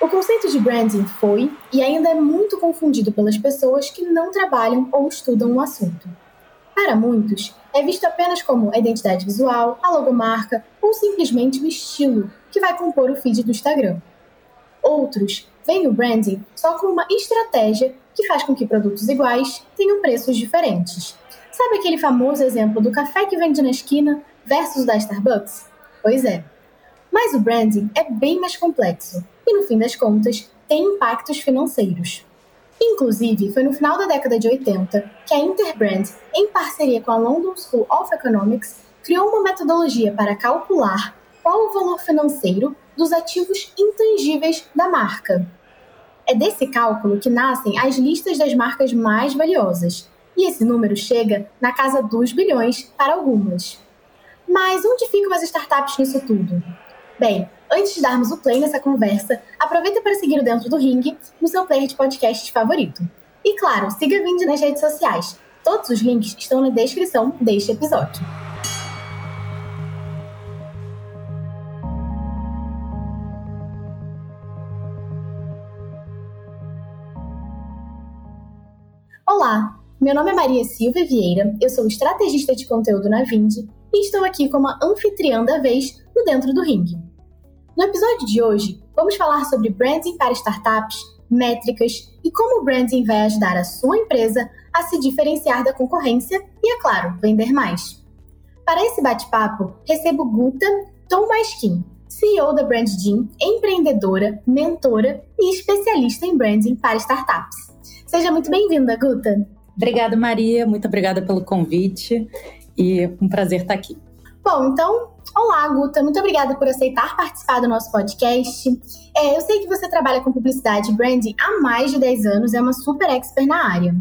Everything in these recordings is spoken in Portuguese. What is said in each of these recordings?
O conceito de branding foi e ainda é muito confundido pelas pessoas que não trabalham ou estudam o assunto. Para muitos, é visto apenas como a identidade visual, a logomarca ou simplesmente o estilo que vai compor o feed do Instagram. Outros veem o branding só como uma estratégia que faz com que produtos iguais tenham preços diferentes. Sabe aquele famoso exemplo do café que vende na esquina versus da Starbucks? Pois é. Mas o branding é bem mais complexo e, no fim das contas, tem impactos financeiros. Inclusive, foi no final da década de 80 que a Interbrand, em parceria com a London School of Economics, criou uma metodologia para calcular qual o valor financeiro dos ativos intangíveis da marca. É desse cálculo que nascem as listas das marcas mais valiosas, e esse número chega na casa dos bilhões para algumas. Mas onde ficam as startups nisso tudo? Bem, antes de darmos o play nessa conversa, aproveita para seguir o Dentro do Ring no seu player de podcast favorito. E claro, siga a Vind nas redes sociais. Todos os links estão na descrição deste episódio. Olá, meu nome é Maria Silvia Vieira, eu sou estrategista de conteúdo na Vind e estou aqui como a anfitriã da vez no Dentro do Ring. No episódio de hoje, vamos falar sobre branding para startups, métricas e como o branding vai ajudar a sua empresa a se diferenciar da concorrência e, é claro, vender mais. Para esse bate-papo, recebo Guta Tomaskin, CEO da Brand empreendedora, mentora e especialista em branding para startups. Seja muito bem-vinda, Guta. Obrigada, Maria. Muito obrigada pelo convite e um prazer estar aqui. Bom, então Olá, Guta, muito obrigada por aceitar participar do nosso podcast. É, eu sei que você trabalha com publicidade e branding há mais de 10 anos, é uma super expert na área.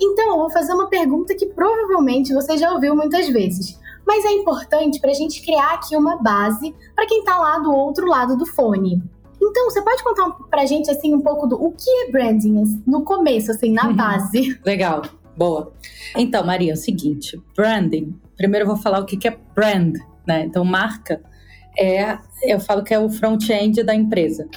Então, eu vou fazer uma pergunta que provavelmente você já ouviu muitas vezes, mas é importante para a gente criar aqui uma base para quem está lá do outro lado do fone. Então, você pode contar para a gente assim um pouco do o que é branding no começo, assim, na uhum. base? Legal, boa. Então, Maria, é o seguinte, branding. Primeiro eu vou falar o que é brand né? Então, marca é, eu falo que é o front-end da empresa.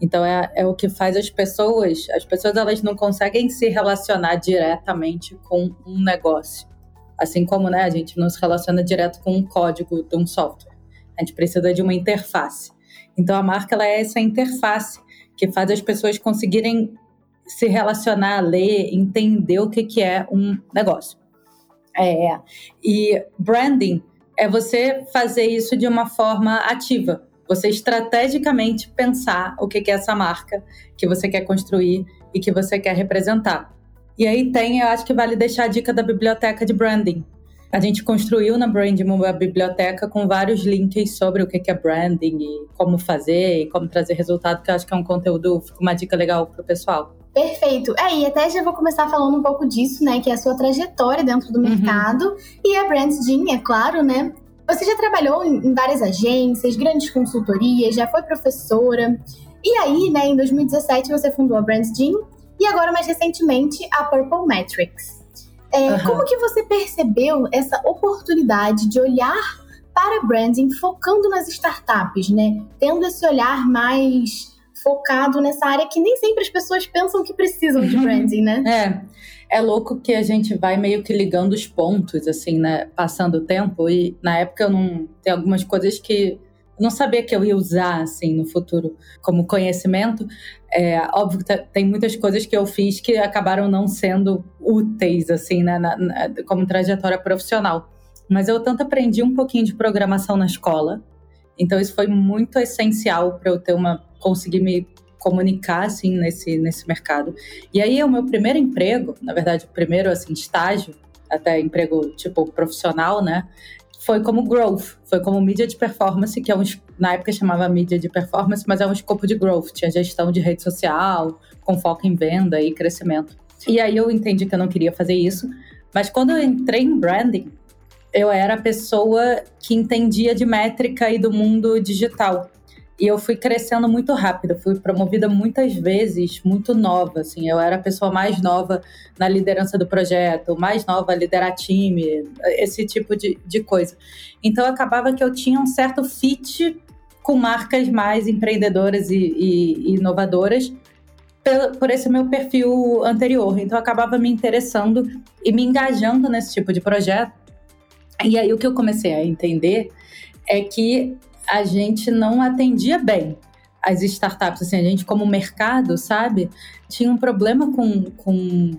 Então, é, é o que faz as pessoas, as pessoas elas não conseguem se relacionar diretamente com um negócio. Assim como né, a gente não se relaciona direto com um código de um software. A gente precisa de uma interface. Então, a marca ela é essa interface que faz as pessoas conseguirem se relacionar, ler, entender o que, que é um negócio. É, e branding é você fazer isso de uma forma ativa. Você estrategicamente pensar o que é essa marca que você quer construir e que você quer representar. E aí tem, eu acho que vale deixar a dica da biblioteca de branding. A gente construiu na Branding uma biblioteca com vários links sobre o que é branding e como fazer e como trazer resultado, que eu acho que é um conteúdo, uma dica legal para o pessoal. Perfeito. É, e até já vou começar falando um pouco disso, né? Que é a sua trajetória dentro do uhum. mercado e a Brand Jean, é claro, né? Você já trabalhou em várias agências, grandes consultorias, já foi professora. E aí, né, em 2017 você fundou a Brand Jean e agora mais recentemente a Purple Metrics. É, uhum. Como que você percebeu essa oportunidade de olhar para branding focando nas startups, né? Tendo esse olhar mais focado nessa área que nem sempre as pessoas pensam que precisam de branding, né? É. É louco que a gente vai meio que ligando os pontos, assim, né? Passando o tempo. E na época eu não. Tem algumas coisas que eu não sabia que eu ia usar, assim, no futuro como conhecimento. É, óbvio que tem muitas coisas que eu fiz que acabaram não sendo úteis, assim, né? Na, na, como trajetória profissional. Mas eu tanto aprendi um pouquinho de programação na escola. Então isso foi muito essencial para eu ter uma conseguir me comunicar assim nesse nesse mercado. E aí o meu primeiro emprego, na verdade, o primeiro assim estágio, até emprego tipo profissional, né? Foi como growth, foi como mídia de performance, que é um, na época chamava mídia de performance, mas é um escopo de growth, tinha gestão de rede social, com foco em venda e crescimento. E aí eu entendi que eu não queria fazer isso, mas quando eu entrei em branding, eu era a pessoa que entendia de métrica e do mundo digital. E eu fui crescendo muito rápido, fui promovida muitas vezes, muito nova, assim. Eu era a pessoa mais nova na liderança do projeto, mais nova a liderar time, esse tipo de, de coisa. Então acabava que eu tinha um certo fit com marcas mais empreendedoras e, e, e inovadoras por, esse meu perfil anterior. Então, eu acabava me interessando e me engajando nesse tipo de projeto. E aí, o que eu comecei a entender é que a gente não atendia bem as startups, assim, a gente como mercado, sabe, tinha um problema com, com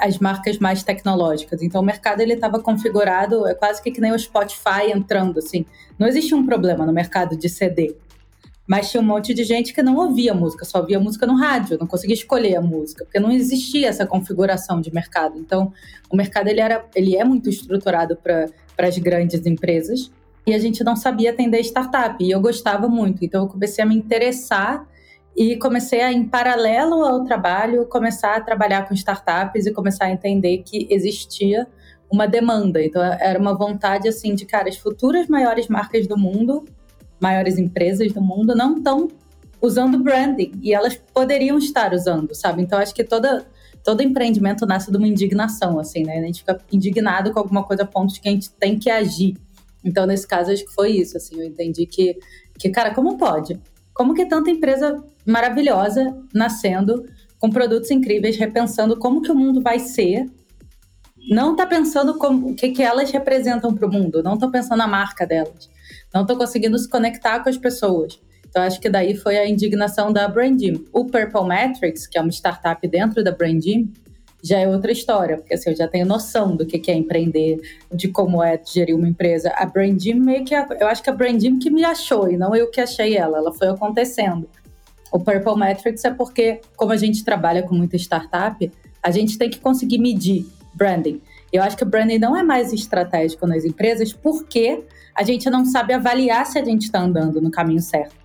as marcas mais tecnológicas. Então o mercado ele estava configurado, é quase que, que nem o Spotify entrando, assim. Não existia um problema no mercado de CD. Mas tinha um monte de gente que não ouvia música, só ouvia música no rádio, não conseguia escolher a música, porque não existia essa configuração de mercado. Então, o mercado ele, era, ele é muito estruturado para as grandes empresas, e a gente não sabia atender startup. E eu gostava muito, então eu comecei a me interessar e comecei a, em paralelo ao trabalho, começar a trabalhar com startups e começar a entender que existia uma demanda. Então era uma vontade assim de, cara, as futuras maiores marcas do mundo, maiores empresas do mundo não estão usando branding e elas poderiam estar usando, sabe? Então acho que toda todo empreendimento nasce de uma indignação, assim, né? A gente fica indignado com alguma coisa a ponto de que a gente tem que agir. Então, nesse caso, acho que foi isso, assim, eu entendi que, que cara, como pode? Como que tanta empresa maravilhosa nascendo, com produtos incríveis, repensando como que o mundo vai ser, não tá pensando como, o que, que elas representam para o mundo, não estão pensando na marca delas, não estão conseguindo se conectar com as pessoas. Então, acho que daí foi a indignação da Brandim. O Purple Metrics, que é uma startup dentro da Brandim, já é outra história, porque assim, eu já tenho noção do que é empreender, de como é gerir uma empresa. A Brandim meio que, eu acho que a Brandim que me achou e não eu que achei ela, ela foi acontecendo. O Purple Metrics é porque, como a gente trabalha com muita startup, a gente tem que conseguir medir branding. Eu acho que o branding não é mais estratégico nas empresas porque a gente não sabe avaliar se a gente está andando no caminho certo.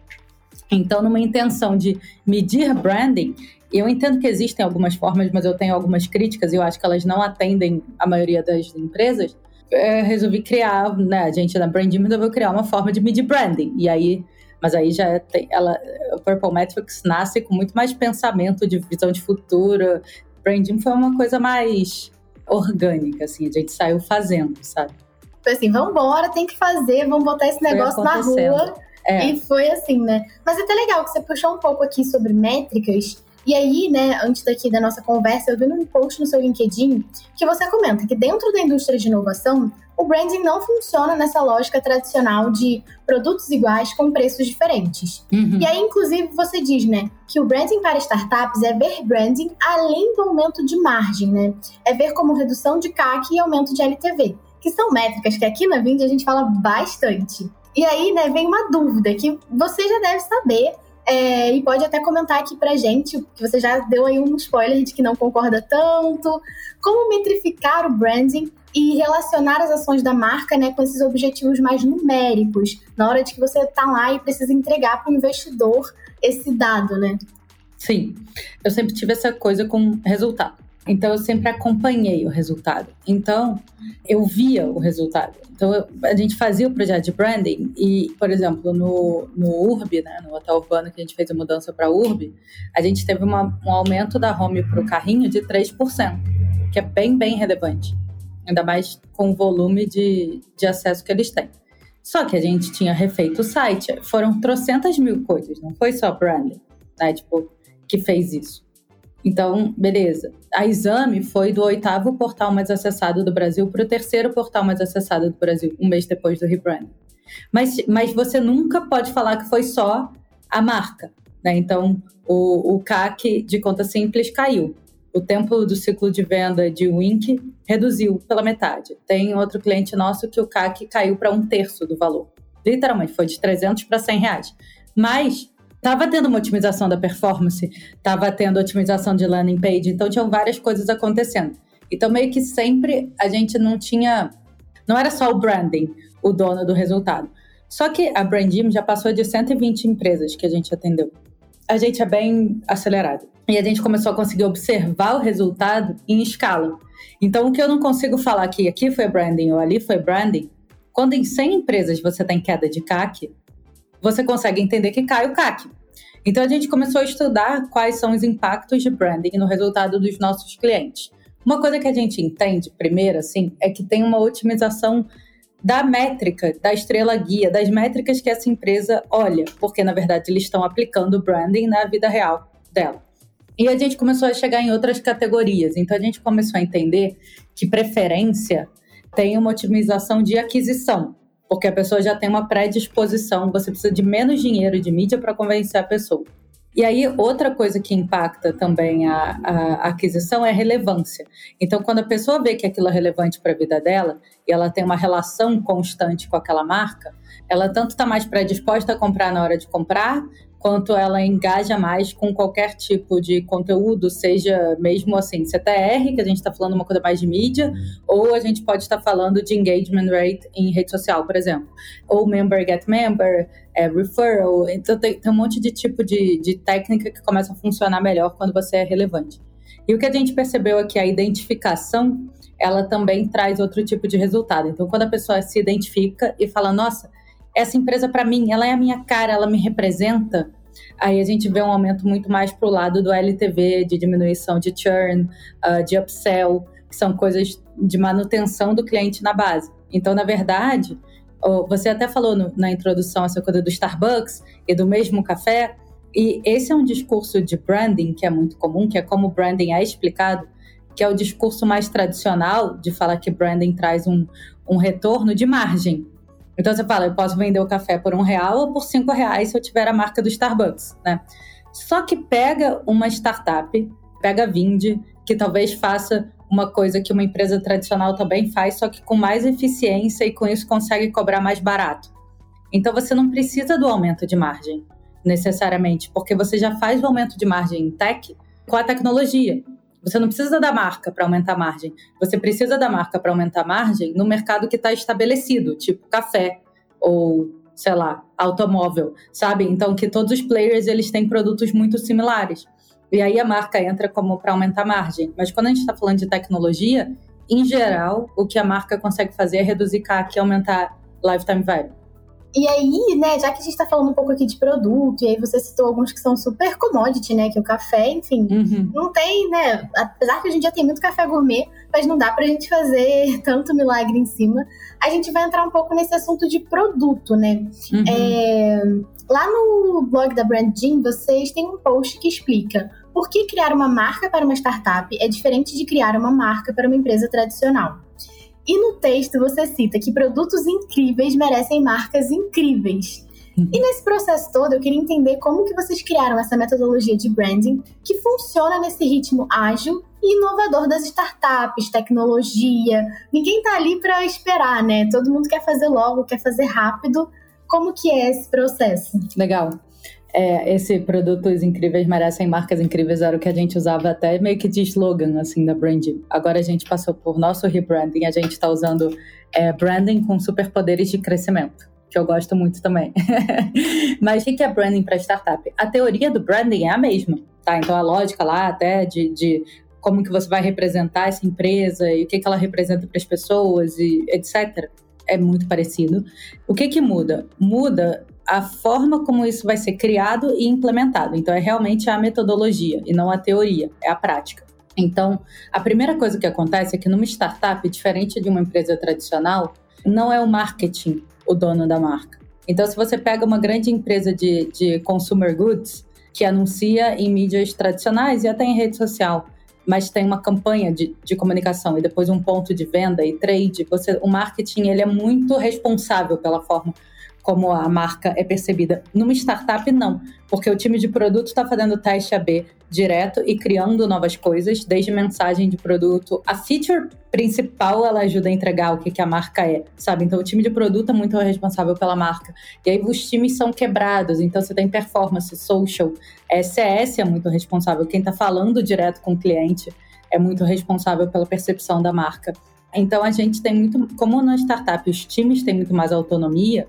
Então, numa intenção de medir branding, eu entendo que existem algumas formas, mas eu tenho algumas críticas e eu acho que elas não atendem a maioria das empresas. Eu resolvi criar, né, a gente na Branding resolveu criar uma forma de medir branding. E aí, mas aí já tem, ela, o Purple Metrics nasce com muito mais pensamento de visão de futuro. Branding foi uma coisa mais orgânica, assim, a gente saiu fazendo, sabe? Foi assim, vamos embora, tem que fazer, vamos botar esse negócio na rua. É. E foi assim, né? Mas é até legal que você puxou um pouco aqui sobre métricas. E aí, né, antes daqui da nossa conversa, eu vi num post no seu LinkedIn que você comenta que dentro da indústria de inovação, o branding não funciona nessa lógica tradicional de produtos iguais com preços diferentes. Uhum. E aí, inclusive, você diz, né, que o branding para startups é ver branding além do aumento de margem, né? É ver como redução de CAC e aumento de LTV, que são métricas que aqui na Vind a gente fala bastante. E aí, né, vem uma dúvida que você já deve saber, é, e pode até comentar aqui pra gente, que você já deu aí um spoiler de que não concorda tanto. Como metrificar o branding e relacionar as ações da marca né, com esses objetivos mais numéricos, na hora de que você tá lá e precisa entregar para o investidor esse dado, né? Sim, eu sempre tive essa coisa com resultado. Então eu sempre acompanhei o resultado. Então eu via o resultado. Então a gente fazia o projeto de branding e, por exemplo, no, no URB, né, no hotel urbano que a gente fez a mudança para URB, a gente teve uma, um aumento da home para o carrinho de 3%, que é bem, bem relevante. Ainda mais com o volume de, de acesso que eles têm. Só que a gente tinha refeito o site. Foram trocentas mil coisas, não foi só branding, né? Tipo, que fez isso. Então, beleza. A Exame foi do oitavo portal mais acessado do Brasil para o terceiro portal mais acessado do Brasil, um mês depois do rebrand. Mas, mas você nunca pode falar que foi só a marca. Né? Então, o, o CAC de conta simples caiu. O tempo do ciclo de venda de Wink reduziu pela metade. Tem outro cliente nosso que o CAC caiu para um terço do valor. Literalmente, foi de 300 para 100 reais. Mas Tava tendo uma otimização da performance, tava tendo otimização de landing page, então tinham várias coisas acontecendo. Então meio que sempre a gente não tinha, não era só o branding o dono do resultado. Só que a Brandim já passou de 120 empresas que a gente atendeu. A gente é bem acelerado. E a gente começou a conseguir observar o resultado em escala. Então, o que eu não consigo falar que aqui foi branding ou ali foi branding, quando em 100 empresas você tem queda de CAC, você consegue entender que cai o CAC. Então a gente começou a estudar quais são os impactos de branding no resultado dos nossos clientes. Uma coisa que a gente entende, primeiro, assim, é que tem uma otimização da métrica, da estrela guia, das métricas que essa empresa olha, porque na verdade eles estão aplicando branding na vida real dela. E a gente começou a chegar em outras categorias. Então a gente começou a entender que preferência tem uma otimização de aquisição, porque a pessoa já tem uma predisposição, você precisa de menos dinheiro de mídia para convencer a pessoa. E aí, outra coisa que impacta também a, a, aquisição é a relevância. Então, quando a pessoa vê que aquilo é relevante para a vida dela e ela tem uma relação constante com aquela marca, ela tanto está mais predisposta a comprar na hora de comprar, quanto ela engaja mais com qualquer tipo de conteúdo, seja mesmo assim CTR, que a gente está falando uma coisa mais de mídia, ou a gente pode estar falando de engagement rate em rede social, por exemplo, ou member get member, é, referral. Então tem, tem, um monte de tipo de, de técnica que começa a funcionar melhor quando você é relevante. E o que a gente percebeu é que a identificação ela também traz outro tipo de resultado. Então, quando a pessoa se identifica e fala, nossa, essa empresa para mim, ela é a minha cara, ela me representa, aí a gente vê um aumento muito mais para o lado do LTV, de diminuição de churn, uh, de upsell, que são coisas de manutenção do cliente na base. Então, na verdade, você até falou no, na introdução essa coisa do Starbucks e do mesmo café, e esse é um discurso de branding que é muito comum, que é como branding é explicado, que é o discurso mais tradicional de falar que branding traz um, um retorno de margem. Então você fala, eu posso vender o café por um real ou por cinco reais se eu tiver a marca do Starbucks, né? Só que pega uma startup, pega a Vind, que talvez faça uma coisa que uma empresa tradicional também faz, só que com mais eficiência e com isso consegue cobrar mais barato. Então você não precisa do aumento de margem necessariamente, porque você já faz o aumento de margem em tech com a tecnologia. Você não precisa da marca para aumentar a margem. Você precisa da marca para aumentar a margem no mercado que está estabelecido, tipo café ou, sei lá, automóvel, sabe? Então que todos os players eles têm produtos muito similares. E aí a marca entra como para aumentar a margem. Mas quando a gente está falando de tecnologia, em geral, o que a marca consegue fazer é reduzir CAC e aumentar lifetime value. E aí, né, já que a gente tá falando um pouco aqui de produto, e aí você citou alguns que são super commodity, né, que é o café, enfim, uhum. não tem, né, apesar que hoje em dia tem muito café gourmet, mas não dá pra gente fazer tanto milagre em cima, a gente vai entrar um pouco nesse assunto de produto, né. Uhum. É, lá no blog da Brand vocês têm um post que explica por que criar uma marca para uma startup é diferente de criar uma marca para uma empresa tradicional. E no texto você cita que produtos incríveis merecem marcas incríveis. Uhum. E nesse processo todo, eu queria entender como que vocês criaram essa metodologia de branding que funciona nesse ritmo ágil e inovador das startups, tecnologia. Ninguém tá ali para esperar, né? Todo mundo quer fazer logo, quer fazer rápido. Como que é esse processo? Legal é, esse produtos incríveis merecem marcas incríveis era o que a gente usava até meio que de slogan assim da branding. Agora a gente passou por nosso rebranding, a gente está usando é, branding com superpoderes de crescimento, que eu gosto muito também. Mas o que é branding para startup? A teoria do branding é a mesma, tá? Então a lógica lá até de, de como que você vai representar essa empresa e o que, que ela representa para as pessoas e etc. É muito parecido. O que que muda? Muda a forma como isso vai ser criado e implementado. Então, é realmente a metodologia e não a teoria, é a prática. Então, a primeira coisa que acontece é que numa startup, diferente de uma empresa tradicional, não é o marketing o dono da marca. Então, se você pega uma grande empresa de, de consumer goods que anuncia em mídias tradicionais e até em rede social, mas tem uma campanha de, de comunicação e depois um ponto de venda e trade, você, o marketing ele é muito responsável pela forma como a marca é percebida. Numa startup, não, porque o time de produto está fazendo teste AB direto e criando novas coisas, desde mensagem de produto. A feature principal, ela ajuda a entregar o que, que a marca é, sabe? Então, o time de produto é muito responsável pela marca. E aí, os times são quebrados. Então, você tem performance, social, SES é muito responsável. Quem está falando direto com o cliente é muito responsável pela percepção da marca. Então, a gente tem muito... Como na startup os times têm muito mais autonomia,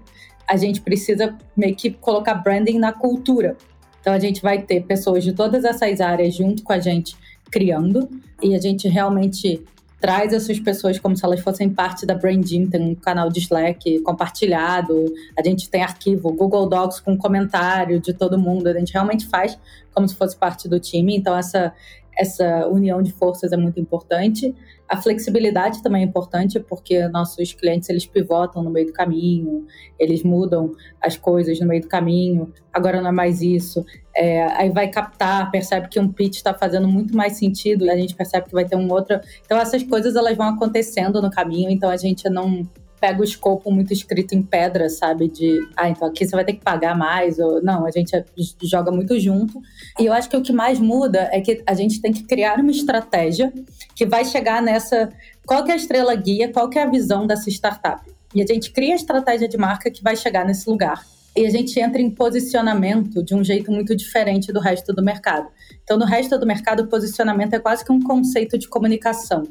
a gente precisa meio que colocar branding na cultura. Então a gente vai ter pessoas de todas essas áreas junto com a gente criando e a gente realmente traz essas pessoas como se elas fossem parte da Branding, tem um canal de Slack compartilhado, a gente tem arquivo Google Docs com comentário de todo mundo, a gente realmente faz como se fosse parte do time, então essa essa união de forças é muito importante. A flexibilidade também é importante, porque nossos clientes eles pivotam no meio do caminho, eles mudam as coisas no meio do caminho. Agora não é mais isso. É, aí vai captar, percebe que um pitch está fazendo muito mais sentido, a gente percebe que vai ter um outro. Então essas coisas elas vão acontecendo no caminho, então a gente não pega o escopo muito escrito em pedra, sabe? De, ah, então aqui você vai ter que pagar mais, ou não, a gente joga muito junto. E eu acho que o que mais muda é que a gente tem que criar uma estratégia que vai chegar nessa. Qual que é a estrela guia, qual que é a visão dessa startup? E a gente cria a estratégia de marca que vai chegar nesse lugar. E a gente entra em posicionamento de um jeito muito diferente do resto do mercado. Então, no resto do mercado, posicionamento é quase que um conceito de comunicação.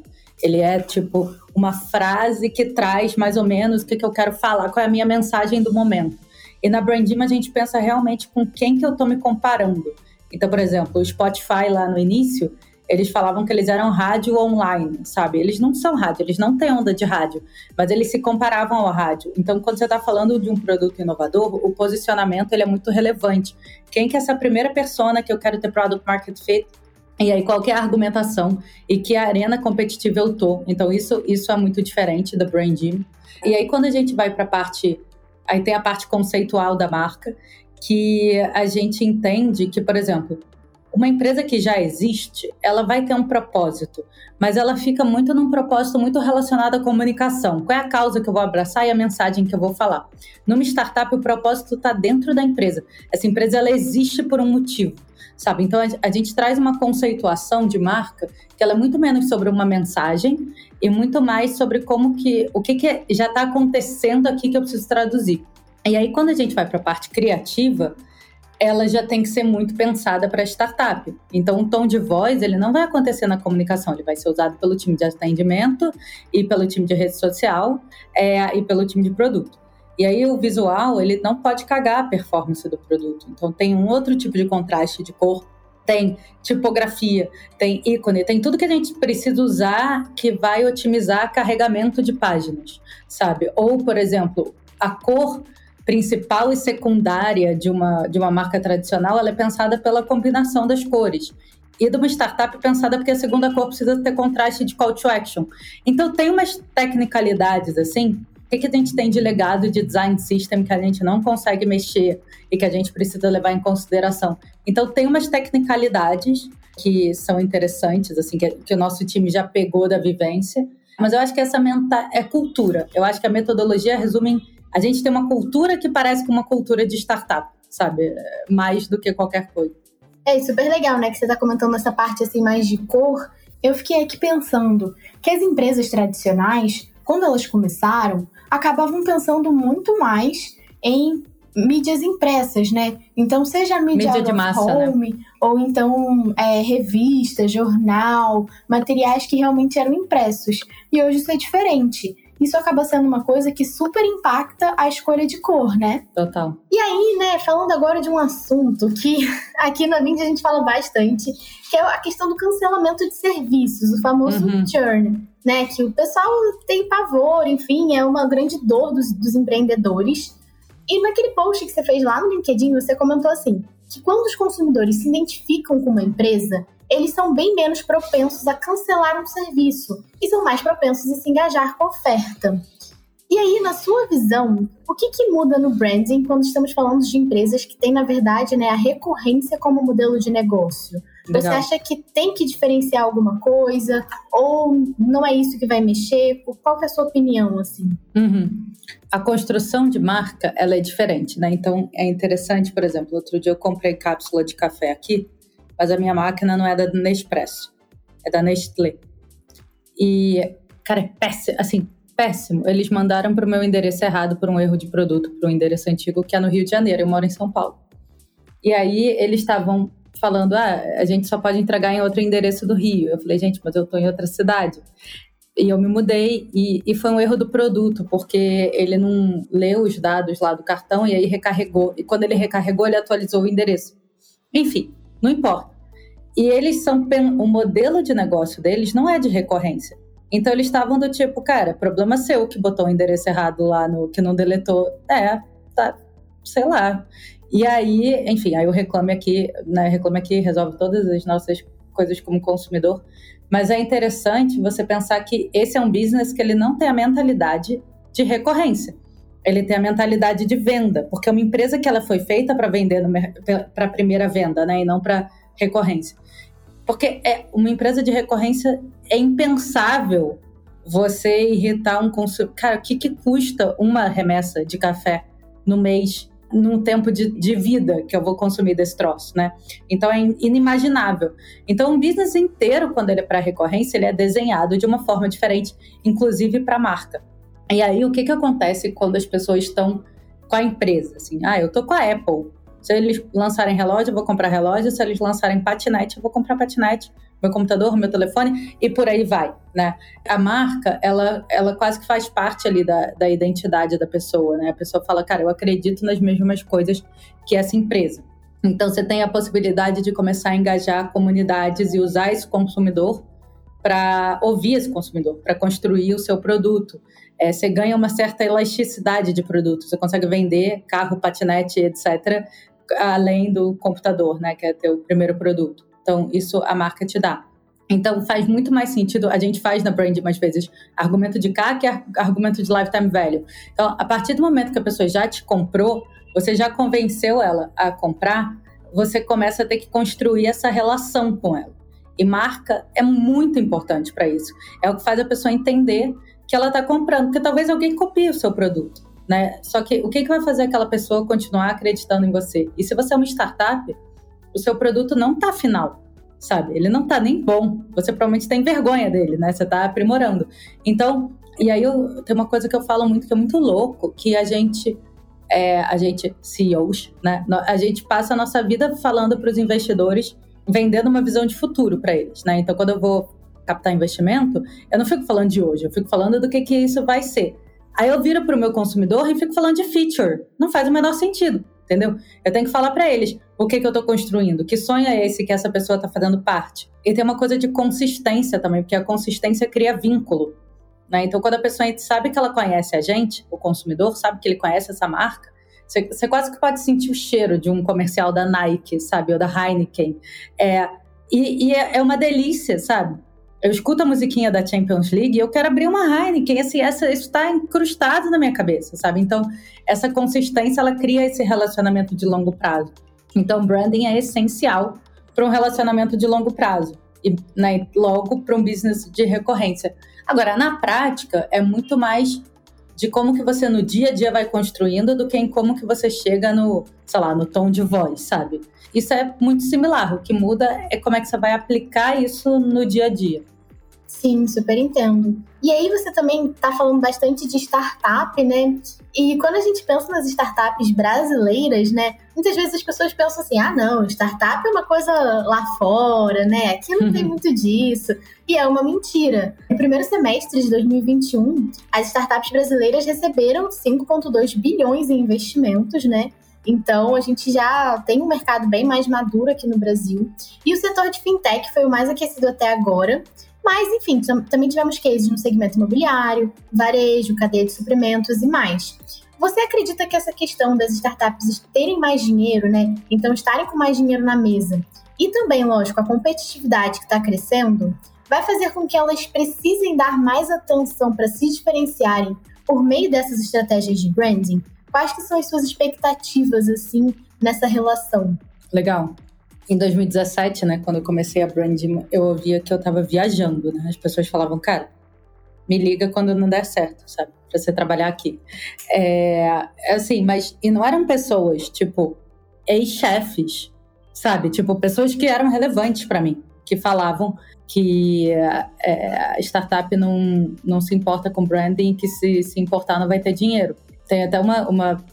Ele é tipo uma frase que traz mais ou menos o que, que eu quero falar, qual é a minha mensagem do momento. E na Brandim a gente pensa realmente com quem que eu estou me comparando. Então, por exemplo, o Spotify lá no início, eles falavam que eles eram rádio online, sabe? Eles não são rádio, eles não têm onda de rádio, mas eles se comparavam ao rádio. Então, quando você está falando de um produto inovador, o posicionamento ele é muito relevante. Quem que é essa primeira persona que eu quero ter product market fit? E aí, qual é a argumentação e que arena competitiva eu tô? Então, isso, isso é muito diferente da branding. E aí, quando a gente vai para a parte. Aí tem a parte conceitual da marca, que a gente entende que, por exemplo, uma empresa que já existe, ela vai ter um propósito, mas ela fica muito num propósito muito relacionado à comunicação. Qual é a causa que eu vou abraçar e a mensagem que eu vou falar? Numa startup, o propósito está dentro da empresa. Essa empresa ela existe por um motivo, sabe? Então a, gente traz uma conceituação de marca que ela é muito menos sobre uma mensagem e muito mais sobre como que o que, que já está acontecendo aqui que eu preciso traduzir. E aí quando a gente vai para a parte criativa ela já tem que ser muito pensada para startup. Então, o tom de voz, ele não vai acontecer na comunicação, ele vai ser usado pelo time de atendimento e pelo time de rede social é, e pelo time de produto. E aí, o visual, ele não pode cagar a performance do produto. Então, tem um outro tipo de contraste de cor, tem tipografia, tem ícone, tem tudo que a gente precisa usar que vai otimizar carregamento de páginas, sabe? Ou, por exemplo, a cor principal e secundária de uma, de uma marca tradicional, ela é pensada pela combinação das cores. E de uma startup pensada porque a segunda cor precisa ter contraste de call to action. Então tem umas tecnicalidades assim. O que, que a gente tem de legado de design system que a gente não consegue mexer e que a gente precisa levar em consideração? Então tem umas tecnicalidades que são interessantes, assim, que, que o nosso time já pegou da vivência. Mas eu acho que essa é cultura. Eu acho que a metodologia resume em a gente tem uma cultura que parece com uma cultura de startup, sabe? Mais do que qualquer coisa. É super legal, né? Que você está comentando essa parte assim mais de cor. Eu fiquei aqui pensando que as empresas tradicionais, quando elas começaram, acabavam pensando muito mais em mídias impressas, né? Então, seja a mídia, mídia de massa, né? home, né? ou então é, revista, jornal, materiais que realmente eram impressos. E hoje isso é diferente isso acaba sendo uma coisa que super impacta a escolha de cor, né? Total. E aí, né, falando agora de um assunto que aqui na mídia a gente fala bastante, que é a questão do cancelamento de serviços, o famoso uhum. churn, né? Que o pessoal tem pavor, enfim, é uma grande dor dos, dos empreendedores. E naquele post que você fez lá no LinkedIn, você comentou assim: que quando os consumidores se identificam com uma empresa, eles são bem menos propensos a cancelar um serviço e são mais propensos a se engajar com a oferta. E aí, na sua visão, o que, que muda no branding quando estamos falando de empresas que têm, na verdade, né, a recorrência como modelo de negócio? Legal. Você acha que tem que diferenciar alguma coisa? Ou não é isso que vai mexer? Qual é a sua opinião, assim? Uhum. A construção de marca, ela é diferente, né? Então, é interessante, por exemplo, outro dia eu comprei cápsula de café aqui mas a minha máquina não é da Nespresso, é da Nestlé. E, cara, é péssimo, assim, péssimo. Eles mandaram para o meu endereço errado por um erro de produto, para o endereço antigo, que é no Rio de Janeiro, eu moro em São Paulo. E aí eles estavam falando, ah, a gente só pode entregar em outro endereço do Rio. Eu falei, gente, mas eu estou em outra cidade. E eu me mudei e, e, foi um erro do produto, porque ele não leu os dados lá do cartão e aí recarregou. E quando ele recarregou, ele atualizou o endereço. Enfim, não importa. E eles são. O modelo de negócio deles não é de recorrência. Então eles estavam do tipo, cara, problema seu que botou o endereço errado lá no. que não deletou. É, tá, sei lá. E aí, enfim, aí o Reclame Aqui, né, Reclame Aqui resolve todas as nossas coisas como consumidor. Mas é interessante você pensar que esse é um business que ele não tem a mentalidade de recorrência. Ele tem a mentalidade de venda, porque é uma empresa que ela foi feita para vender para a primeira venda, né, e não para recorrência. Porque é uma empresa de recorrência é impensável você irritar um consumidor. Cara, o que, que custa uma remessa de café no mês num tempo de, de vida que eu vou consumir desse troço, né? Então é inimaginável. Então um business inteiro, quando ele é para recorrência, ele é desenhado de uma forma diferente, inclusive para a marca. E aí o que que acontece quando as pessoas estão com a empresa? Assim, ah, eu tô com a Apple. Se eles lançarem relógio, eu vou comprar relógio. Se eles lançarem patinete, eu vou comprar patinete meu computador, meu telefone e por aí vai, né? A marca, ela, ela quase que faz parte ali da, da identidade da pessoa, né? A pessoa fala, cara, eu acredito nas mesmas coisas que essa empresa. Então você tem a possibilidade de começar a engajar comunidades e usar esse consumidor para ouvir esse consumidor, para construir o seu produto. É, você ganha uma certa elasticidade de produto. Você consegue vender carro, patinete, etc., além do computador, né, que é teu primeiro produto. Então, isso a marca te dá. Então, faz muito mais sentido, a gente faz na brand mais vezes, argumento de CAC e argumento de lifetime value. Então, a partir do momento que a pessoa já te comprou, você já convenceu ela a comprar, você começa a ter que construir essa relação com ela. E marca é muito importante para isso. É o que faz a pessoa entender que ela está comprando, porque talvez alguém copie o seu produto. Né? Só que o que, que vai fazer aquela pessoa continuar acreditando em você? E se você é uma startup, o seu produto não está final, sabe? Ele não está nem bom. Você provavelmente tem vergonha dele, né? Você está aprimorando. Então, e aí eu, tem uma coisa que eu falo muito que é muito louco, que a gente é, a gente CEOs, né? A gente passa a nossa vida falando para os investidores, vendendo uma visão de futuro para eles, né? Então, quando eu vou captar investimento, eu não fico falando de hoje, eu fico falando do que que isso vai ser. Aí eu viro para o meu consumidor e fico falando de feature. Não faz o menor sentido entendeu? Eu tenho que falar para eles o que, que eu estou construindo, que sonho é esse que essa pessoa está fazendo parte. E tem uma coisa de consistência também, porque a consistência cria vínculo. Né? Então, quando a pessoa sabe que ela conhece a gente, o consumidor sabe que ele conhece essa marca, você, você quase que pode sentir o cheiro de um comercial da Nike, sabe, ou da Heineken. É, e, e é, é uma delícia, sabe? Eu escuto a musiquinha da Champions League e eu quero abrir uma Heineken. Assim, essa, isso está incrustado na minha cabeça, sabe? Então, essa consistência, ela cria esse relacionamento de longo prazo. Então, branding é essencial para um relacionamento de longo prazo. E né, logo para um business de recorrência. Agora, na prática, é muito mais de como que você no dia a dia vai construindo do que em como que você chega no, sei lá, no tom de voz, sabe? Isso é muito similar. O que muda é como é que você vai aplicar isso no dia a dia. Sim, super entendo. E aí você também está falando bastante de startup, né? E quando a gente pensa nas startups brasileiras, né? Muitas vezes as pessoas pensam assim: ah, não, startup é uma coisa lá fora, né? Aqui não tem muito disso. E é uma mentira. No primeiro semestre de 2021, as startups brasileiras receberam 5,2 bilhões em investimentos, né? Então, a gente já tem um mercado bem mais maduro aqui no Brasil. E o setor de fintech foi o mais aquecido até agora. Mas, enfim, também tivemos cases no segmento imobiliário, varejo, cadeia de suprimentos e mais. Você acredita que essa questão das startups terem mais dinheiro, né? Então, estarem com mais dinheiro na mesa, e também, lógico, a competitividade que está crescendo, vai fazer com que elas precisem dar mais atenção para se diferenciarem por meio dessas estratégias de branding? Quais que são as suas expectativas, assim, nessa relação? Legal em 2017, né, quando eu comecei a branding, eu ouvia que eu tava viajando, né? As pessoas falavam, cara, me liga quando não der certo, sabe? Pra você trabalhar aqui. É, é assim, mas. E não eram pessoas, tipo, ex-chefes, sabe? Tipo, pessoas que eram relevantes para mim, que falavam que é, a startup não, não se importa com branding, que se se importar não vai ter dinheiro. Tem até uma, uma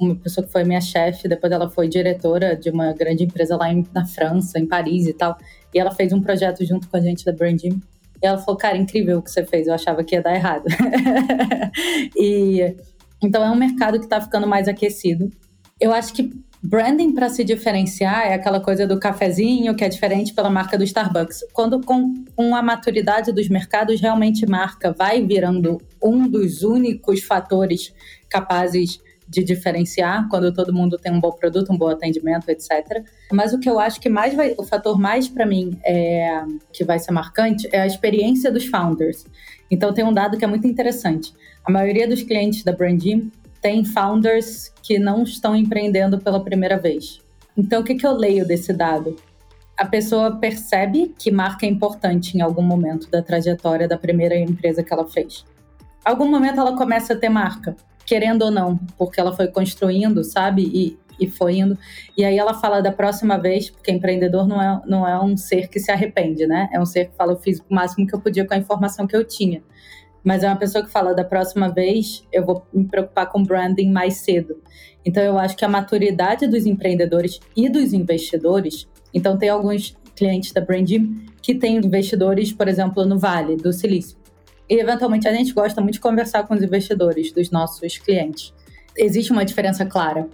uma pessoa que foi minha chefe, depois ela foi diretora de uma grande empresa lá em, na França, em Paris e tal. E ela fez um projeto junto com a gente da Branding. E ela falou, cara, incrível o que você fez, eu achava que ia dar errado. e então é um mercado que está ficando mais aquecido. Eu acho que branding para se diferenciar é aquela coisa do cafezinho que é diferente pela marca do Starbucks. Quando com, com a maturidade dos mercados, realmente marca vai virando um dos únicos fatores capazes de diferenciar quando todo mundo tem um bom produto, um bom atendimento, etc. Mas o que eu acho que mais vai, o fator mais para mim é que vai ser marcante é a experiência dos founders. Então tem um dado que é muito interessante. A maioria dos clientes da Brandim tem founders que não estão empreendendo pela primeira vez. Então o que, que eu leio desse dado? A pessoa percebe que marca é importante em algum momento da trajetória da primeira empresa que ela fez. Algum momento ela começa a ter marca querendo ou não, porque ela foi construindo, sabe? E, e foi indo. E aí ela fala da próxima vez, porque empreendedor não é, não é um ser que se arrepende, né? É um ser que fala, eu fiz o máximo que eu podia com a informação que eu tinha. Mas é uma pessoa que fala, da próxima vez eu vou me preocupar com branding mais cedo. Então eu acho que a maturidade dos empreendedores e dos investidores. Então tem alguns clientes da Brandim que têm investidores, por exemplo, no Vale do Silício. E, eventualmente, a gente gosta muito de conversar com os investidores dos nossos clientes. Existe uma diferença clara.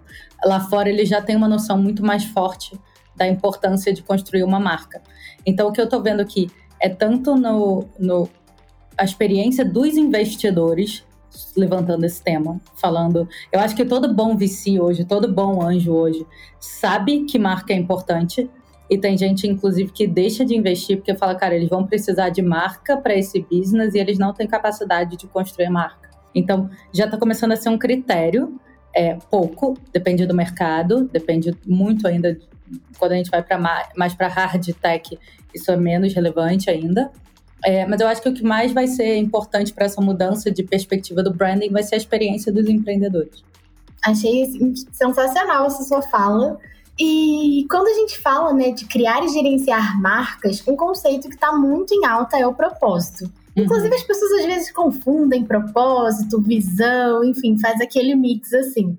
Lá fora, eles já têm uma noção muito mais forte da importância de construir uma marca. Então, o que eu estou vendo aqui é tanto no, no a experiência dos investidores levantando esse tema, falando. Eu acho que todo bom VC hoje, todo bom anjo hoje, sabe que marca é importante, e tem gente, inclusive, que deixa de investir porque fala, cara, eles vão precisar de marca para esse business e eles não têm capacidade de construir marca. Então, já está começando a ser um critério, é pouco, depende do mercado, depende muito ainda. Quando a gente vai para mais para hard tech, isso é menos relevante ainda. É, mas eu acho que o que mais vai ser importante para essa mudança de perspectiva do branding vai ser a experiência dos empreendedores. Achei sensacional essa sua fala. E quando a gente fala né, de criar e gerenciar marcas, um conceito que está muito em alta é o propósito. Uhum. Inclusive, as pessoas às vezes confundem propósito, visão, enfim, faz aquele mix assim.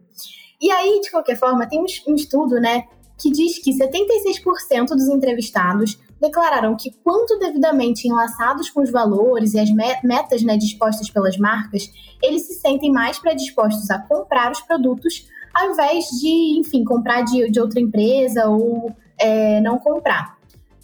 E aí, de qualquer forma, tem um estudo né, que diz que 76% dos entrevistados declararam que, quanto devidamente enlaçados com os valores e as metas né, dispostas pelas marcas, eles se sentem mais predispostos a comprar os produtos ao invés de, enfim, comprar de, de outra empresa ou é, não comprar.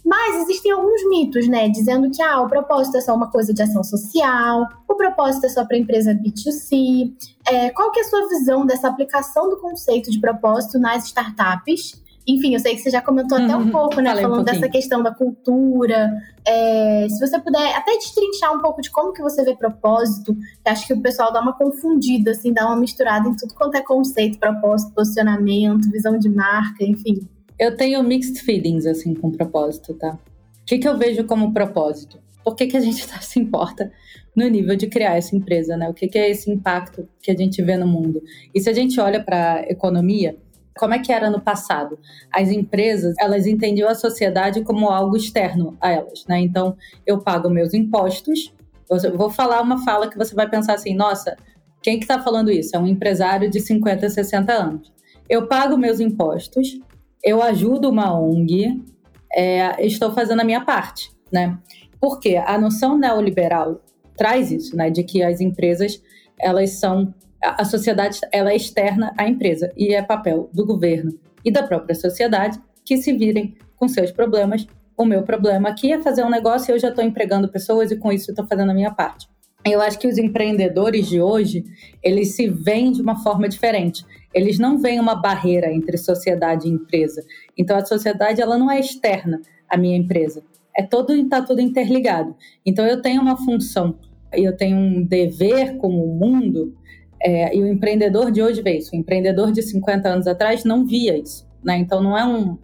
Mas existem alguns mitos, né? Dizendo que ah, o propósito é só uma coisa de ação social, o propósito é só para empresa B2C. É, qual que é a sua visão dessa aplicação do conceito de propósito nas startups? Enfim, eu sei que você já comentou até um uhum. pouco, né? Falando um dessa questão da cultura. É, se você puder até destrinchar um pouco de como que você vê propósito, acho que o pessoal dá uma confundida, assim, dá uma misturada em tudo quanto é conceito, propósito, posicionamento, visão de marca, enfim. Eu tenho mixed feelings, assim, com propósito, tá? O que, que eu vejo como propósito? Por que, que a gente tá, se importa no nível de criar essa empresa, né? O que, que é esse impacto que a gente vê no mundo? E se a gente olha para economia, como é que era no passado? As empresas, elas entendiam a sociedade como algo externo a elas, né? Então, eu pago meus impostos, eu vou falar uma fala que você vai pensar assim, nossa, quem que está falando isso? É um empresário de 50, 60 anos. Eu pago meus impostos, eu ajudo uma ONG, é, estou fazendo a minha parte, né? Porque a noção neoliberal traz isso, né? De que as empresas, elas são a sociedade ela é externa à empresa e é papel do governo e da própria sociedade que se virem com seus problemas. O meu problema aqui é fazer um negócio e eu já estou empregando pessoas e com isso estou fazendo a minha parte. Eu acho que os empreendedores de hoje, eles se veem de uma forma diferente. Eles não veem uma barreira entre sociedade e empresa. Então a sociedade ela não é externa à minha empresa. É todo está tudo interligado. Então eu tenho uma função, eu tenho um dever como o mundo é, e o empreendedor de hoje vê isso. O empreendedor de 50 anos atrás não via isso. Né? Então, não é um,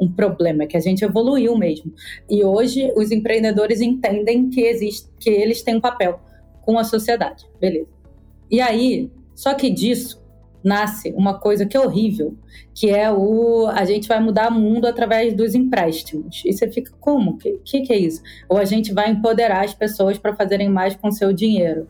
um problema, é que a gente evoluiu mesmo. E hoje, os empreendedores entendem que, existe, que eles têm um papel com a sociedade. Beleza. E aí, só que disso nasce uma coisa que é horrível, que é o a gente vai mudar o mundo através dos empréstimos. E você fica, como? O que, que, que é isso? Ou a gente vai empoderar as pessoas para fazerem mais com seu dinheiro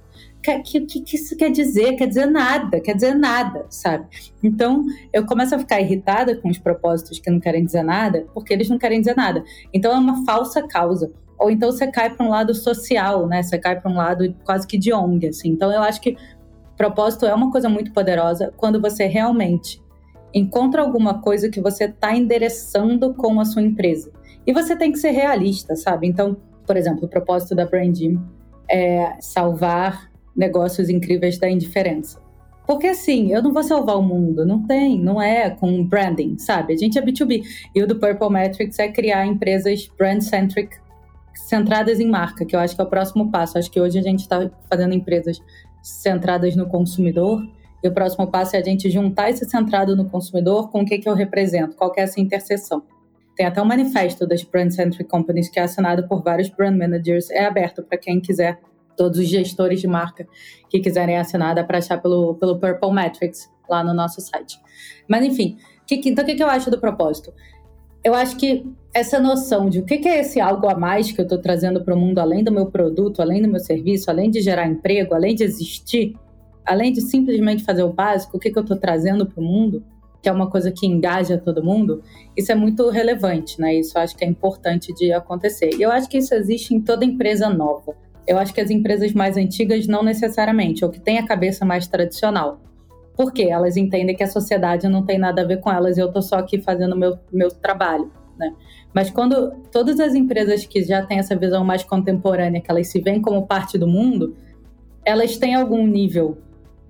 que, que, que, isso quer dizer? Quer dizer nada, quer dizer nada, sabe? Então, eu começo a ficar irritada com os propósitos que não querem dizer nada, porque eles não querem dizer nada. Então, é uma falsa causa. Ou então você cai para um lado social, né? Você cai para um lado quase que de ONG, assim. Então, eu acho que propósito é uma coisa muito poderosa quando você realmente encontra alguma coisa que você está endereçando com a sua empresa. E você tem que ser realista, sabe? Então, por exemplo, o propósito da Brand é salvar negócios incríveis da indiferença. Porque assim, eu não vou salvar o mundo, não tem, não é com branding, sabe? A gente é B2B. E o do Purple Metrics é criar empresas brand-centric centradas em marca, que eu acho que é o próximo passo. Acho que hoje a gente está fazendo empresas centradas no consumidor, e o próximo passo é a gente juntar esse centrado no consumidor com o que, que eu represento, qual que é essa interseção. Tem até um manifesto das Brand Centric Companies que é assinado por vários brand managers, é aberto para quem quiser todos os gestores de marca que quiserem assinar, dá para achar pelo, pelo Purple Metrics lá no nosso site. Mas enfim, que, então o que, que eu acho do propósito? Eu acho que essa noção de o que, que é esse algo a mais que eu estou trazendo para o mundo, além do meu produto, além do meu serviço, além de gerar emprego, além de existir, além de simplesmente fazer o básico, o que, que eu estou trazendo para o mundo, que é uma coisa que engaja todo mundo, isso é muito relevante, né? Isso eu acho que é importante de acontecer. E eu acho que isso existe em toda empresa nova. Eu acho que as empresas mais antigas não necessariamente, ou que têm a cabeça mais tradicional. Porque elas entendem que a sociedade não tem nada a ver com elas e eu estou só aqui fazendo meu meu trabalho, né? Mas quando todas as empresas que já têm essa visão mais contemporânea, que elas se veem como parte do mundo, elas têm algum nível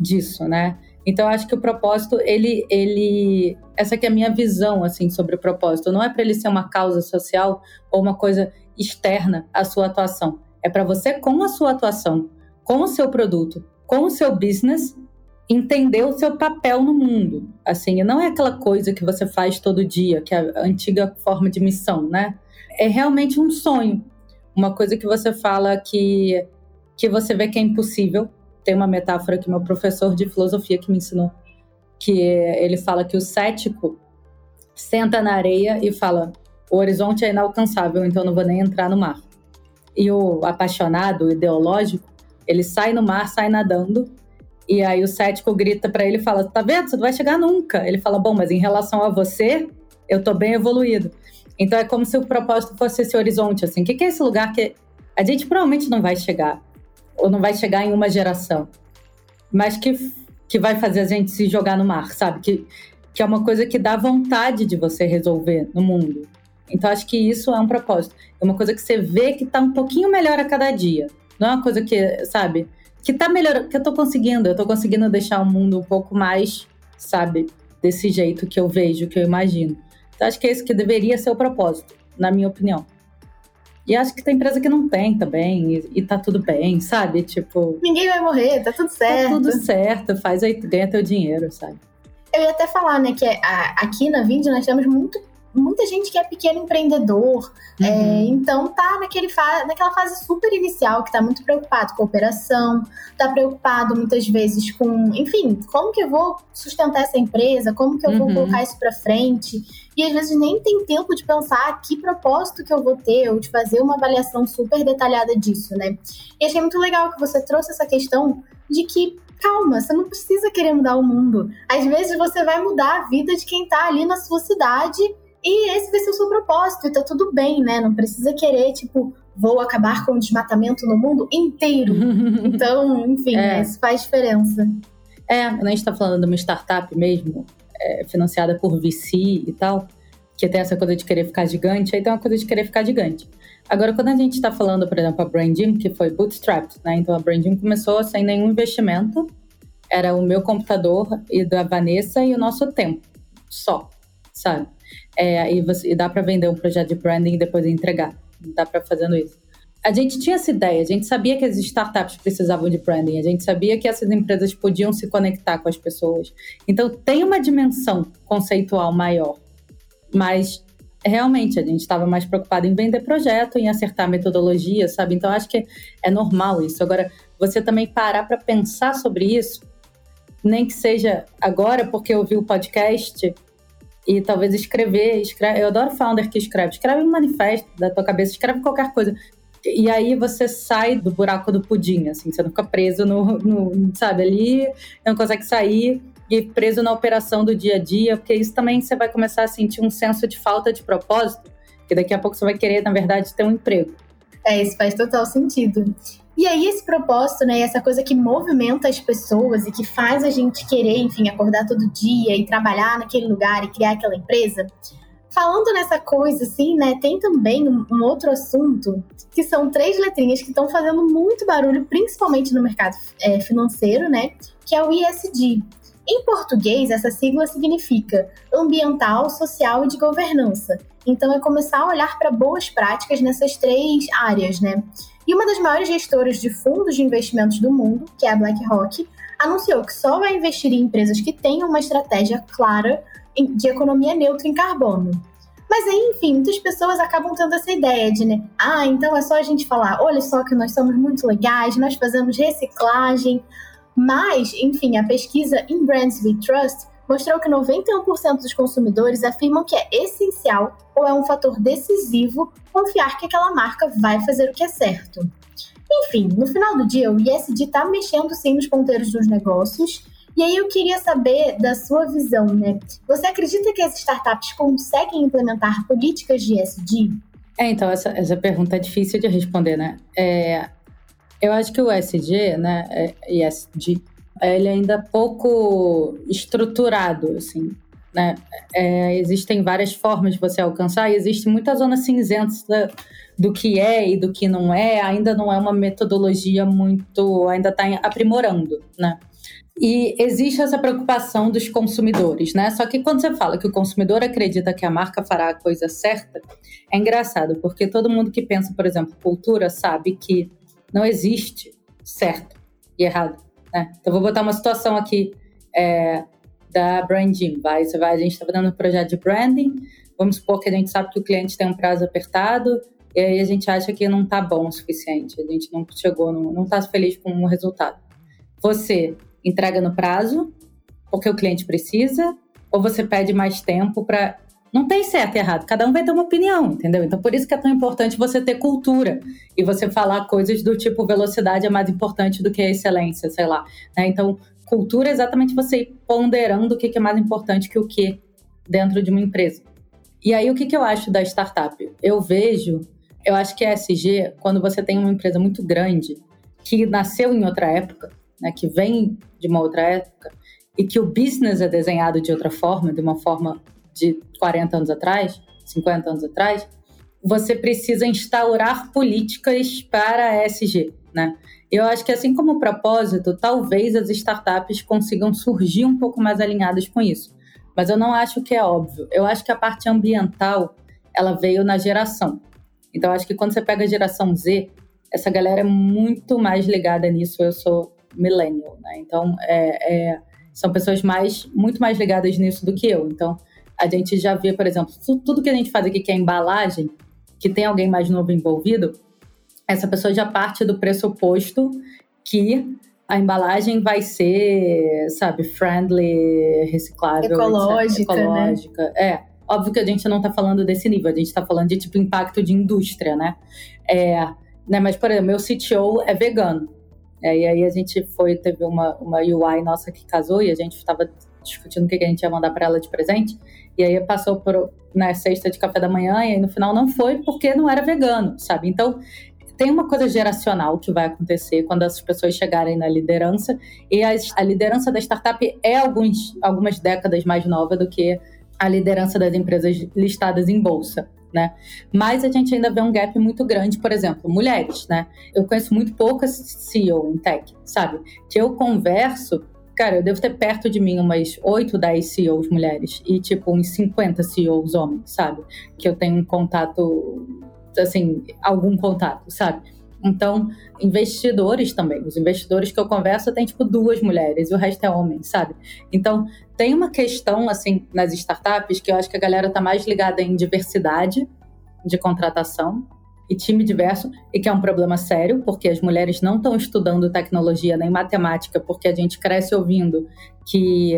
disso, né? Então acho que o propósito, ele, ele, essa é a minha visão assim sobre o propósito. Não é para ele ser uma causa social ou uma coisa externa à sua atuação. É para você, com a sua atuação, com o seu produto, com o seu business, entender o seu papel no mundo. Assim, não é aquela coisa que você faz todo dia, que é a antiga forma de missão, né? É realmente um sonho. Uma coisa que você fala que, que você vê que é impossível. Tem uma metáfora que meu professor de filosofia que me ensinou, que ele fala que o cético senta na areia e fala: o horizonte é inalcançável, então não vou nem entrar no mar e o apaixonado, o ideológico, ele sai no mar, sai nadando, e aí o cético grita para ele e fala: Tá vendo? Você não vai chegar nunca. Ele fala: Bom, mas em relação a você, eu tô bem evoluído. Então é como se o propósito fosse esse horizonte, assim. O que é esse lugar que a gente provavelmente não vai chegar, ou não vai chegar em uma geração, mas que, que vai fazer a gente se jogar no mar, sabe? Que, que é uma coisa que dá vontade de você resolver no mundo. Então, acho que isso é um propósito. É uma coisa que você vê que está um pouquinho melhor a cada dia. Não é uma coisa que, sabe, que tá melhor, que eu tô conseguindo. Eu tô conseguindo deixar o mundo um pouco mais, sabe, desse jeito que eu vejo, que eu imagino. Então, acho que é isso que deveria ser o propósito, na minha opinião. E acho que tem empresa que não tem também, e, e tá tudo bem, sabe? Tipo. Ninguém vai morrer, tá tudo certo. Tá tudo certo, faz aí, ganha teu dinheiro, sabe? Eu ia até falar, né, que a, aqui na Vind nós temos muito muita gente que é pequeno empreendedor, é, uhum. é, então tá naquele fa naquela fase super inicial, que tá muito preocupado com a operação, tá preocupado muitas vezes com, enfim, como que eu vou sustentar essa empresa, como que eu uhum. vou colocar isso para frente, e às vezes nem tem tempo de pensar que propósito que eu vou ter, ou de fazer uma avaliação super detalhada disso, né? E achei muito legal que você trouxe essa questão de que calma, você não precisa querer mudar o mundo. Às vezes você vai mudar a vida de quem tá ali na sua cidade e esse vai ser o seu propósito, e tá tudo bem, né? Não precisa querer, tipo, vou acabar com o desmatamento no mundo inteiro. então, enfim, é. isso faz diferença. É, a gente tá falando de uma startup mesmo, é, financiada por VC e tal, que tem essa coisa de querer ficar gigante, aí tem uma coisa de querer ficar gigante. Agora, quando a gente está falando, por exemplo, a Branding, que foi bootstrapped, né? Então a Branding começou sem nenhum investimento, era o meu computador e da Vanessa e o nosso tempo, só, sabe? É, e, você, e dá para vender um projeto de branding e depois entregar. Dá para fazendo isso. A gente tinha essa ideia, a gente sabia que as startups precisavam de branding, a gente sabia que essas empresas podiam se conectar com as pessoas. Então tem uma dimensão conceitual maior, mas realmente a gente estava mais preocupado em vender projeto, em acertar metodologia, sabe? Então acho que é normal isso. Agora, você também parar para pensar sobre isso, nem que seja agora, porque eu vi o podcast e talvez escrever, escreve, eu adoro founder que escreve, escreve um manifesto da tua cabeça, escreve qualquer coisa. E aí você sai do buraco do pudim, assim, você não fica preso no, no sabe, ali, não consegue sair e preso na operação do dia a dia, porque isso também você vai começar a sentir um senso de falta de propósito, que daqui a pouco você vai querer, na verdade, ter um emprego. É, isso faz total sentido. E aí esse propósito, né, essa coisa que movimenta as pessoas e que faz a gente querer, enfim, acordar todo dia e trabalhar naquele lugar e criar aquela empresa, falando nessa coisa, assim, né, tem também um, outro assunto que são três letrinhas que estão fazendo muito barulho, principalmente no mercado é, financeiro, né, que é o ISD. Em português, essa sigla significa ambiental, social e de governança. Então, é começar a olhar para boas práticas nessas três áreas, né? E uma das maiores gestoras de fundos de investimentos do mundo, que é a BlackRock, anunciou que só vai investir em empresas que tenham uma estratégia clara de economia neutra em carbono. Mas aí, enfim, muitas pessoas acabam tendo essa ideia de, né? Ah, então é só a gente falar, olha só que nós somos muito legais, nós fazemos reciclagem. Mas, enfim, a pesquisa In Brands We Trust mostrou que 91% dos consumidores afirmam que é essencial ou é um fator decisivo confiar que aquela marca vai fazer o que é certo. Enfim, no final do dia, o ISD está mexendo sim nos ponteiros dos negócios. E aí eu queria saber da sua visão, né? Você acredita que as startups conseguem implementar políticas de ISD? É, então, essa, essa pergunta é difícil de responder, né? É, eu acho que o SG, né, é, ISD, ele é ainda pouco estruturado, assim, né? É, existem várias formas de você alcançar e existe muita zona cinzenta do que é e do que não é. Ainda não é uma metodologia muito, ainda está aprimorando, né? E existe essa preocupação dos consumidores, né? Só que quando você fala que o consumidor acredita que a marca fará a coisa certa, é engraçado, porque todo mundo que pensa, por exemplo, cultura, sabe que não existe certo e errado. Né? Então, vou botar uma situação aqui é, da branding. Vai, você vai, a gente está fazendo um projeto de branding. Vamos supor que a gente sabe que o cliente tem um prazo apertado e aí a gente acha que não está bom o suficiente. A gente não chegou, não está feliz com o resultado. Você entrega no prazo porque o cliente precisa ou você pede mais tempo para não tem certo e errado, cada um vai ter uma opinião, entendeu? Então, por isso que é tão importante você ter cultura e você falar coisas do tipo velocidade é mais importante do que a excelência, sei lá. Né? Então, cultura é exatamente você ir ponderando o que é mais importante que o que dentro de uma empresa. E aí, o que, eu acho da startup? Eu vejo, eu acho que a SG, quando você tem uma empresa muito grande, que nasceu em outra época, né, que vem de uma outra época, e que o business é desenhado de outra forma, de uma forma de 40 anos atrás, 50 anos atrás, você precisa instaurar políticas para a ESG, né? Eu acho que assim como o propósito, talvez as startups consigam surgir um pouco mais alinhadas com isso. Mas eu não acho que é óbvio. Eu acho que a parte ambiental, ela veio na geração. Então acho que quando você pega a geração Z, essa galera é muito mais ligada nisso. Eu sou millennial, né? Então é, é, são pessoas mais muito mais ligadas nisso do que eu. Então a gente já vê, por exemplo, tudo que a gente faz aqui que é embalagem, que tem alguém mais novo envolvido, essa pessoa já parte do pressuposto que a embalagem vai ser, sabe, friendly, reciclável, ecológica, ecológica. Né? É, óbvio que a gente não está falando desse nível, a gente está falando de tipo impacto de indústria, né? É, né? Mas, por exemplo, meu CTO é vegano. É, e aí a gente foi, teve uma, uma UI nossa que casou e a gente estava discutindo o que a gente ia mandar para ela de presente. E aí passou por né, sexta de café da manhã e aí no final não foi porque não era vegano, sabe? Então tem uma coisa geracional que vai acontecer quando as pessoas chegarem na liderança e a, a liderança da startup é alguns, algumas décadas mais nova do que a liderança das empresas listadas em bolsa. Né? Mas a gente ainda vê um gap muito grande, por exemplo, mulheres, né? Eu conheço muito poucas CEO em tech, sabe? Que eu converso, Cara, eu devo ter perto de mim umas 8, 10 CEOs mulheres e, tipo, uns 50 CEOs homens, sabe? Que eu tenho um contato, assim, algum contato, sabe? Então, investidores também. Os investidores que eu converso tem, tipo, duas mulheres e o resto é homem, sabe? Então, tem uma questão, assim, nas startups que eu acho que a galera tá mais ligada em diversidade de contratação e time diverso, e que é um problema sério, porque as mulheres não estão estudando tecnologia nem matemática, porque a gente cresce ouvindo que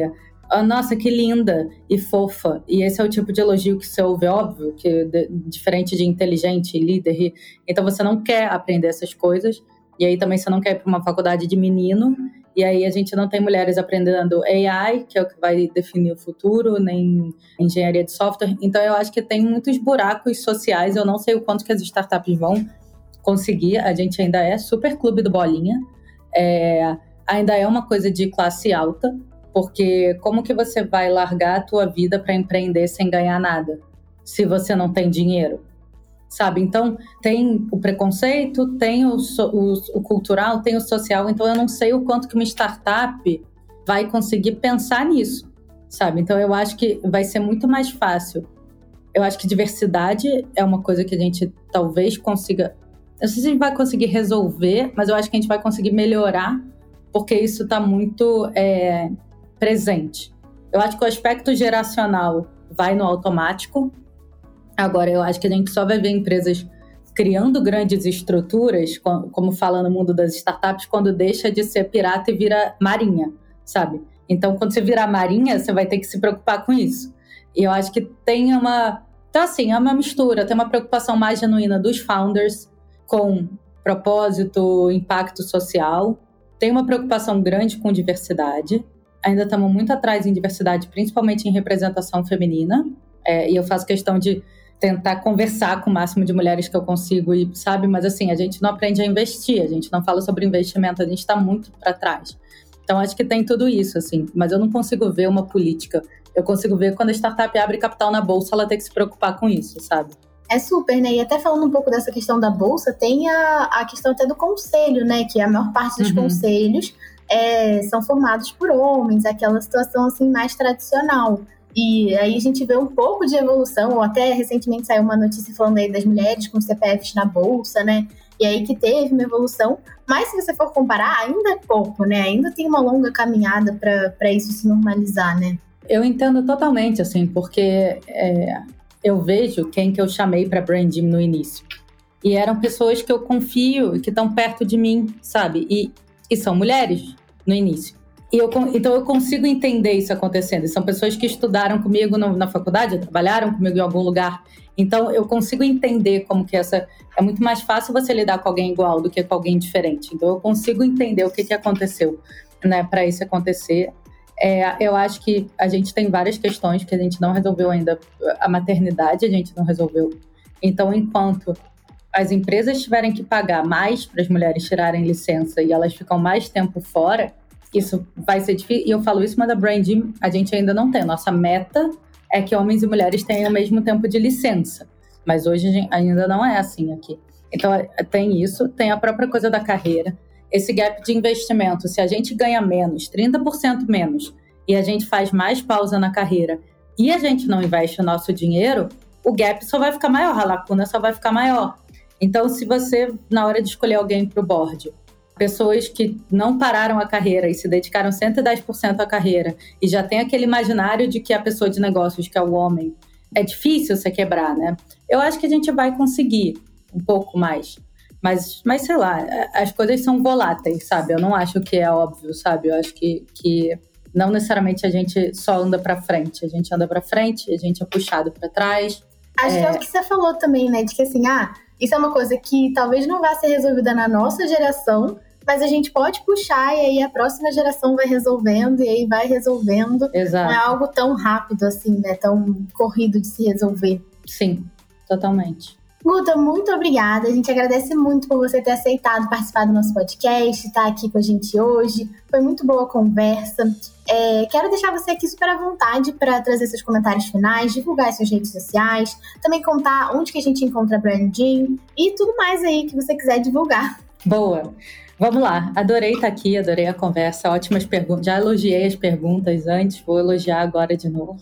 oh, nossa, que linda e fofa. E esse é o tipo de elogio que você ouve, óbvio, que de, diferente de inteligente, líder. Então você não quer aprender essas coisas. E aí também você não quer ir para uma faculdade de menino. E aí a gente não tem mulheres aprendendo AI, que é o que vai definir o futuro, nem engenharia de software. Então eu acho que tem muitos buracos sociais. Eu não sei o quanto que as startups vão conseguir. A gente ainda é super clube do bolinha. É, ainda é uma coisa de classe alta, porque como que você vai largar a tua vida para empreender sem ganhar nada? se você não tem dinheiro? Sabe? Então, tem o preconceito, tem o, o, o cultural, tem o social. Então, eu não sei o quanto que uma startup vai conseguir pensar nisso, sabe? Então, eu acho que vai ser muito mais fácil. Eu acho que diversidade é uma coisa que a gente talvez consiga. Eu não sei se a gente vai conseguir resolver, mas eu acho que a gente vai conseguir melhorar, porque isso está muito é, presente. Eu acho que o aspecto geracional vai no automático. Agora, eu acho que a gente só vai ver empresas criando grandes estruturas, como fala no mundo das startups, quando deixa de ser pirata e vira marinha, sabe? Então, quando você virar marinha, você vai ter que se preocupar com isso. E eu acho que tem uma. Então, assim, é uma mistura, tem uma preocupação mais genuína dos founders com propósito, impacto social, tem uma preocupação grande com diversidade, ainda estamos muito atrás em diversidade, principalmente em representação feminina. É, e eu faço questão de tentar conversar com o máximo de mulheres que eu consigo e sabe, mas assim a gente não aprende a investir, a gente não fala sobre investimento, a gente está muito para trás. Então acho que tem tudo isso assim, mas eu não consigo ver uma política. Eu consigo ver quando a startup abre capital na bolsa, ela tem que se preocupar com isso, sabe? É super, né? E até falando um pouco dessa questão da bolsa, tem a, a questão até do conselho, né? Que a maior parte dos uhum. conselhos é, são formados por homens, aquela situação assim mais tradicional. E aí a gente vê um pouco de evolução, ou até recentemente saiu uma notícia falando aí das mulheres com CPFs na bolsa, né? E aí que teve uma evolução, mas se você for comparar, ainda é pouco, né? Ainda tem uma longa caminhada para isso se normalizar, né? Eu entendo totalmente, assim, porque é, eu vejo quem que eu chamei para branding no início. E eram pessoas que eu confio e que estão perto de mim, sabe? E e são mulheres no início. E eu, então eu consigo entender isso acontecendo. E são pessoas que estudaram comigo no, na faculdade, trabalharam comigo em algum lugar. Então eu consigo entender como que essa é muito mais fácil você lidar com alguém igual do que com alguém diferente. Então eu consigo entender o que, que aconteceu, né, para isso acontecer. É, eu acho que a gente tem várias questões que a gente não resolveu ainda. A maternidade a gente não resolveu. Então, enquanto as empresas tiverem que pagar mais para as mulheres tirarem licença e elas ficam mais tempo fora, isso vai ser difícil. E eu falo isso, mas da branding a gente ainda não tem. Nossa meta é que homens e mulheres tenham o mesmo tempo de licença. Mas hoje ainda não é assim aqui. Então é, tem isso, tem a própria coisa da carreira. Esse gap de investimento, se a gente ganha menos, 30% menos, e a gente faz mais pausa na carreira e a gente não investe o nosso dinheiro, o gap só vai ficar maior, a lacuna só vai ficar maior. Então, se você, na hora de escolher alguém para o board, pessoas que não pararam a carreira e se dedicaram 110% à carreira e já tem aquele imaginário de que a pessoa de negócios, que é o homem, é difícil você quebrar, né? Eu acho que a gente vai conseguir um pouco mais. Mas, mas sei lá, as coisas são voláteis, sabe? Eu não acho que é óbvio, sabe? Eu acho que, que não necessariamente a gente só anda para frente. A gente anda para frente, a gente é puxado para trás. Acho é... que é o que você falou também, né? De que assim, ah, isso é uma coisa que talvez não vá ser resolvida na nossa geração, mas a gente pode puxar e aí a próxima geração vai resolvendo e aí vai resolvendo. Exato. Não é algo tão rápido assim, né? Tão corrido de se resolver. Sim, totalmente. Guta, muito obrigada. A gente agradece muito por você ter aceitado participar do nosso podcast, estar aqui com a gente hoje. Foi muito boa a conversa. É, quero deixar você aqui super à vontade para trazer seus comentários finais, divulgar suas redes sociais, também contar onde que a gente encontra a Branding e tudo mais aí que você quiser divulgar. Boa. Vamos lá, adorei estar aqui, adorei a conversa, ótimas perguntas. Já elogiei as perguntas antes, vou elogiar agora de novo.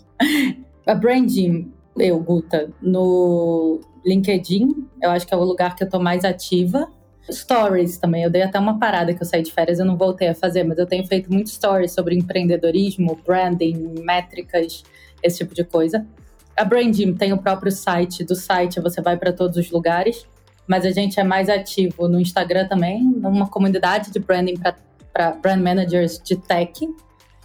A Branding, eu, Guta, no LinkedIn, eu acho que é o lugar que eu estou mais ativa. Stories também, eu dei até uma parada que eu saí de férias, eu não voltei a fazer, mas eu tenho feito muito stories sobre empreendedorismo, branding, métricas, esse tipo de coisa. A Brandim tem o próprio site, do site você vai para todos os lugares, mas a gente é mais ativo no Instagram também, numa comunidade de branding para brand managers de tech.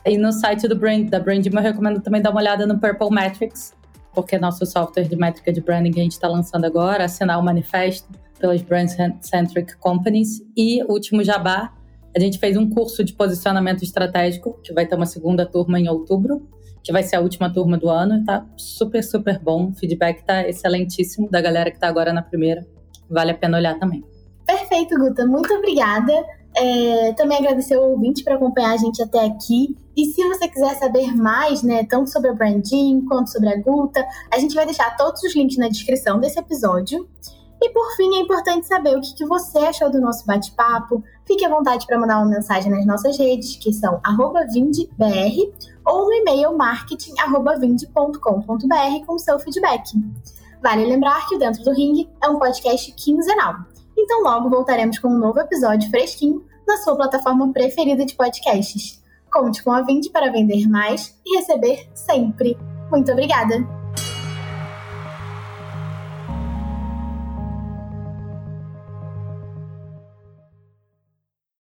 E no site do brand, da Brandim eu recomendo também dar uma olhada no Purple Metrics, porque é nosso software de métrica de branding que a gente está lançando agora, assinar o manifesto pelas Brand Centric Companies. E último jabá, a gente fez um curso de posicionamento estratégico, que vai ter uma segunda turma em outubro, que vai ser a última turma do ano. Tá super, super bom. O feedback tá excelentíssimo da galera que está agora na primeira. Vale a pena olhar também. Perfeito, Guta. Muito obrigada. É, também agradecer ao ouvinte por acompanhar a gente até aqui. E se você quiser saber mais, né, tanto sobre a Brandin quanto sobre a Guta, a gente vai deixar todos os links na descrição desse episódio. E por fim, é importante saber o que, que você achou do nosso bate-papo. Fique à vontade para mandar uma mensagem nas nossas redes, que são vindebr, ou no e-mail marketing.vinde.com.br com seu feedback. Vale lembrar que o Dentro do Ring é um podcast quinzenal. Então logo voltaremos com um novo episódio fresquinho na sua plataforma preferida de podcasts. Conte com a Vinde para vender mais e receber sempre. Muito obrigada!